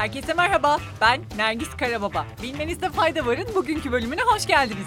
Herkese merhaba, ben Nergis Karababa. Bilmenizde fayda varın bugünkü bölümüne hoş geldiniz.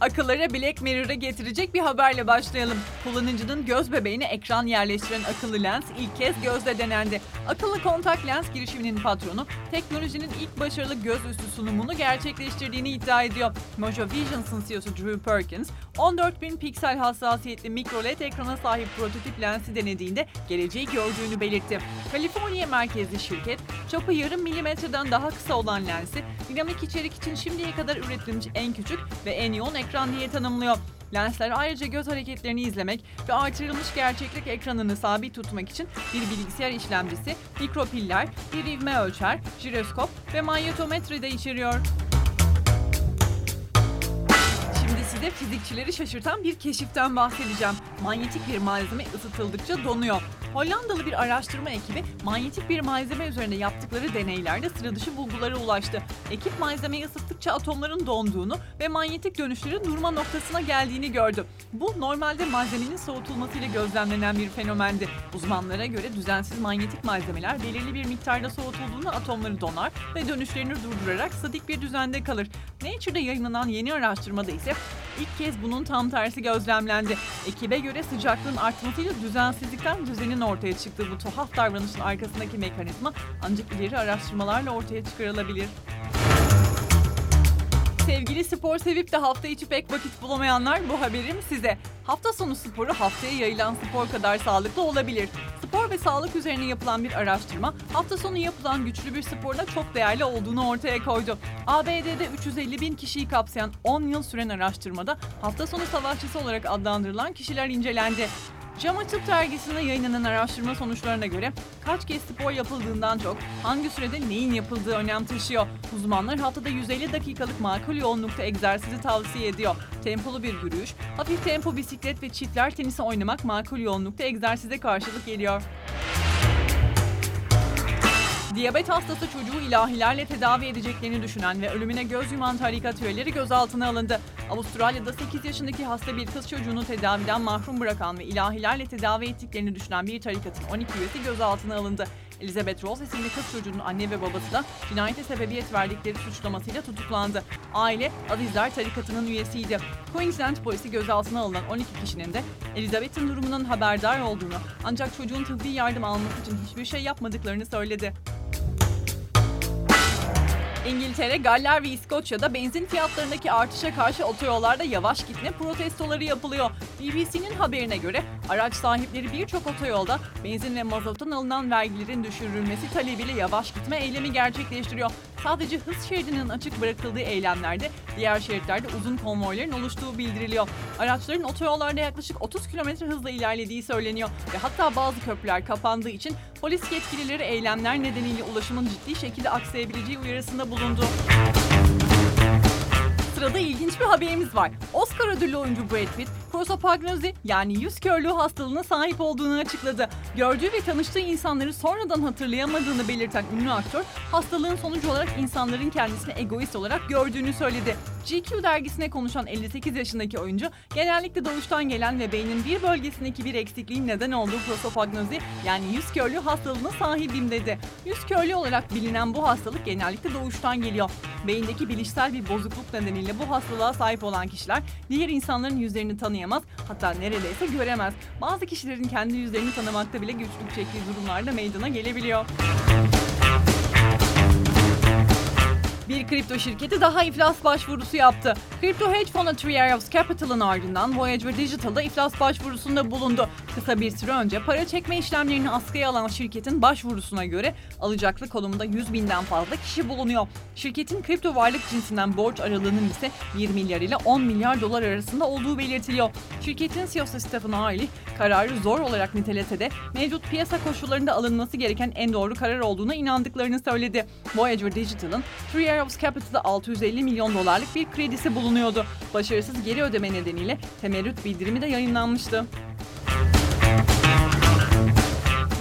Akıllara Black Mirror'ı getirecek bir haberle başlayalım. Kullanıcının göz bebeğine ekran yerleştiren akıllı lens ilk kez gözle denendi. Akıllı kontak lens girişiminin patronu, teknolojinin ilk başarılı göz üstü sunumunu gerçekleştirdiğini iddia ediyor. Mojo Visions'ın CEO'su Drew Perkins, 14.000 piksel hassasiyetli mikro LED ekrana sahip prototip lensi denediğinde geleceği gördüğünü belirtti. Kaliforniya merkezli şirket, çapı yarım milimetreden daha kısa olan lensi, dinamik içerik için şimdiye kadar üretilmiş en küçük ve en yoğun ekran diye tanımlıyor. Lensler ayrıca göz hareketlerini izlemek ve artırılmış gerçeklik ekranını sabit tutmak için bir bilgisayar işlemcisi, mikropiller, bir ivme ölçer, jiroskop ve manyetometre de içeriyor. Size fizikçileri şaşırtan bir keşiften bahsedeceğim. Manyetik bir malzeme ısıtıldıkça donuyor. Hollandalı bir araştırma ekibi manyetik bir malzeme üzerinde yaptıkları deneylerde sıra dışı bulgulara ulaştı. Ekip malzemeyi ısıttıkça atomların donduğunu ve manyetik dönüşlerin durma noktasına geldiğini gördü. Bu normalde malzemenin soğutulmasıyla gözlemlenen bir fenomendi. Uzmanlara göre düzensiz manyetik malzemeler belirli bir miktarda soğutulduğunda atomları donar ve dönüşlerini durdurarak statik bir düzende kalır. Nature'da yayınlanan yeni araştırmada ise ilk kez bunun tam tersi gözlemlendi. Ekibe göre sıcaklığın artmasıyla düzensizlikten düzenin ortaya çıktığı bu tuhaf davranışın arkasındaki mekanizma ancak ileri araştırmalarla ortaya çıkarılabilir. Sevgili spor sevip de hafta içi pek vakit bulamayanlar bu haberim size. Hafta sonu sporu haftaya yayılan spor kadar sağlıklı olabilir. Spor ve sağlık üzerine yapılan bir araştırma hafta sonu yapılan güçlü bir sporda çok değerli olduğunu ortaya koydu. ABD'de 350 bin kişiyi kapsayan 10 yıl süren araştırmada hafta sonu savaşçısı olarak adlandırılan kişiler incelendi. Cam Açık dergisinde yayınlanan araştırma sonuçlarına göre kaç kez spor yapıldığından çok hangi sürede neyin yapıldığı önem taşıyor. Uzmanlar haftada 150 dakikalık makul yoğunlukta egzersizi tavsiye ediyor. Tempolu bir yürüyüş, hafif tempo bisiklet ve çiftler tenisi oynamak makul yoğunlukta egzersize karşılık geliyor. Diyabet hastası çocuğu ilahilerle tedavi edeceklerini düşünen ve ölümüne göz yuman tarikat üyeleri gözaltına alındı. Avustralya'da 8 yaşındaki hasta bir kız çocuğunu tedaviden mahrum bırakan ve ilahilerle tedavi ettiklerini düşünen bir tarikatın 12 üyesi gözaltına alındı. Elizabeth Rose isimli kız çocuğunun anne ve babası da cinayete sebebiyet verdikleri suçlamasıyla tutuklandı. Aile Azizler tarikatının üyesiydi. Queensland polisi gözaltına alınan 12 kişinin de Elizabeth'in durumunun haberdar olduğunu ancak çocuğun tıbbi yardım alması için hiçbir şey yapmadıklarını söyledi. İngiltere, Galler ve İskoçya'da benzin fiyatlarındaki artışa karşı otoyollarda yavaş gitme protestoları yapılıyor. BBC'nin haberine göre araç sahipleri birçok otoyolda benzin ve mazottan alınan vergilerin düşürülmesi talebiyle yavaş gitme eylemi gerçekleştiriyor. Sadece hız şeridinin açık bırakıldığı eylemlerde diğer şeritlerde uzun konvoyların oluştuğu bildiriliyor. Araçların otoyollarda yaklaşık 30 km hızla ilerlediği söyleniyor ve hatta bazı köprüler kapandığı için polis yetkilileri eylemler nedeniyle ulaşımın ciddi şekilde aksayabileceği uyarısında bulundu. Sırada ilginç bir haberimiz var. Oscar ödüllü oyuncu Brad Pitt, prosopagnozi yani yüz körlüğü hastalığına sahip olduğunu açıkladı. Gördüğü ve tanıştığı insanları sonradan hatırlayamadığını belirten ünlü aktör, hastalığın sonucu olarak insanların kendisini egoist olarak gördüğünü söyledi. GQ dergisine konuşan 58 yaşındaki oyuncu, genellikle doğuştan gelen ve beynin bir bölgesindeki bir eksikliğin neden olduğu prosopagnozi yani yüz körlüğü hastalığına sahibim dedi. Yüz körlüğü olarak bilinen bu hastalık genellikle doğuştan geliyor. Beyindeki bilişsel bir bozukluk nedeniyle bu hastalığa sahip olan kişiler diğer insanların yüzlerini tanıyamaz hatta neredeyse göremez. Bazı kişilerin kendi yüzlerini tanımakta bile güçlük çektiği durumlarda meydana gelebiliyor. Kripto şirketi daha iflas başvurusu yaptı. Kripto hedge fonu Three Arrows Capital'ın ardından Voyager Digital'da iflas başvurusunda bulundu. Kısa bir süre önce para çekme işlemlerini askıya alan şirketin başvurusuna göre alacaklı konumunda 100 binden fazla kişi bulunuyor. Şirketin kripto varlık cinsinden borç aralığının ise 1 milyar ile 10 milyar dolar arasında olduğu belirtiliyor. Şirketin CEO'su Stephen Ailey kararı zor olarak nitelese de mevcut piyasa koşullarında alınması gereken en doğru karar olduğuna inandıklarını söyledi. Voyager Digital'ın Three Arrows Capital'da 650 milyon dolarlık bir kredisi bulunuyordu. Başarısız geri ödeme nedeniyle temerrüt bildirimi de yayınlanmıştı.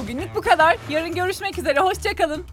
Bugünlük bu kadar. Yarın görüşmek üzere. Hoşçakalın.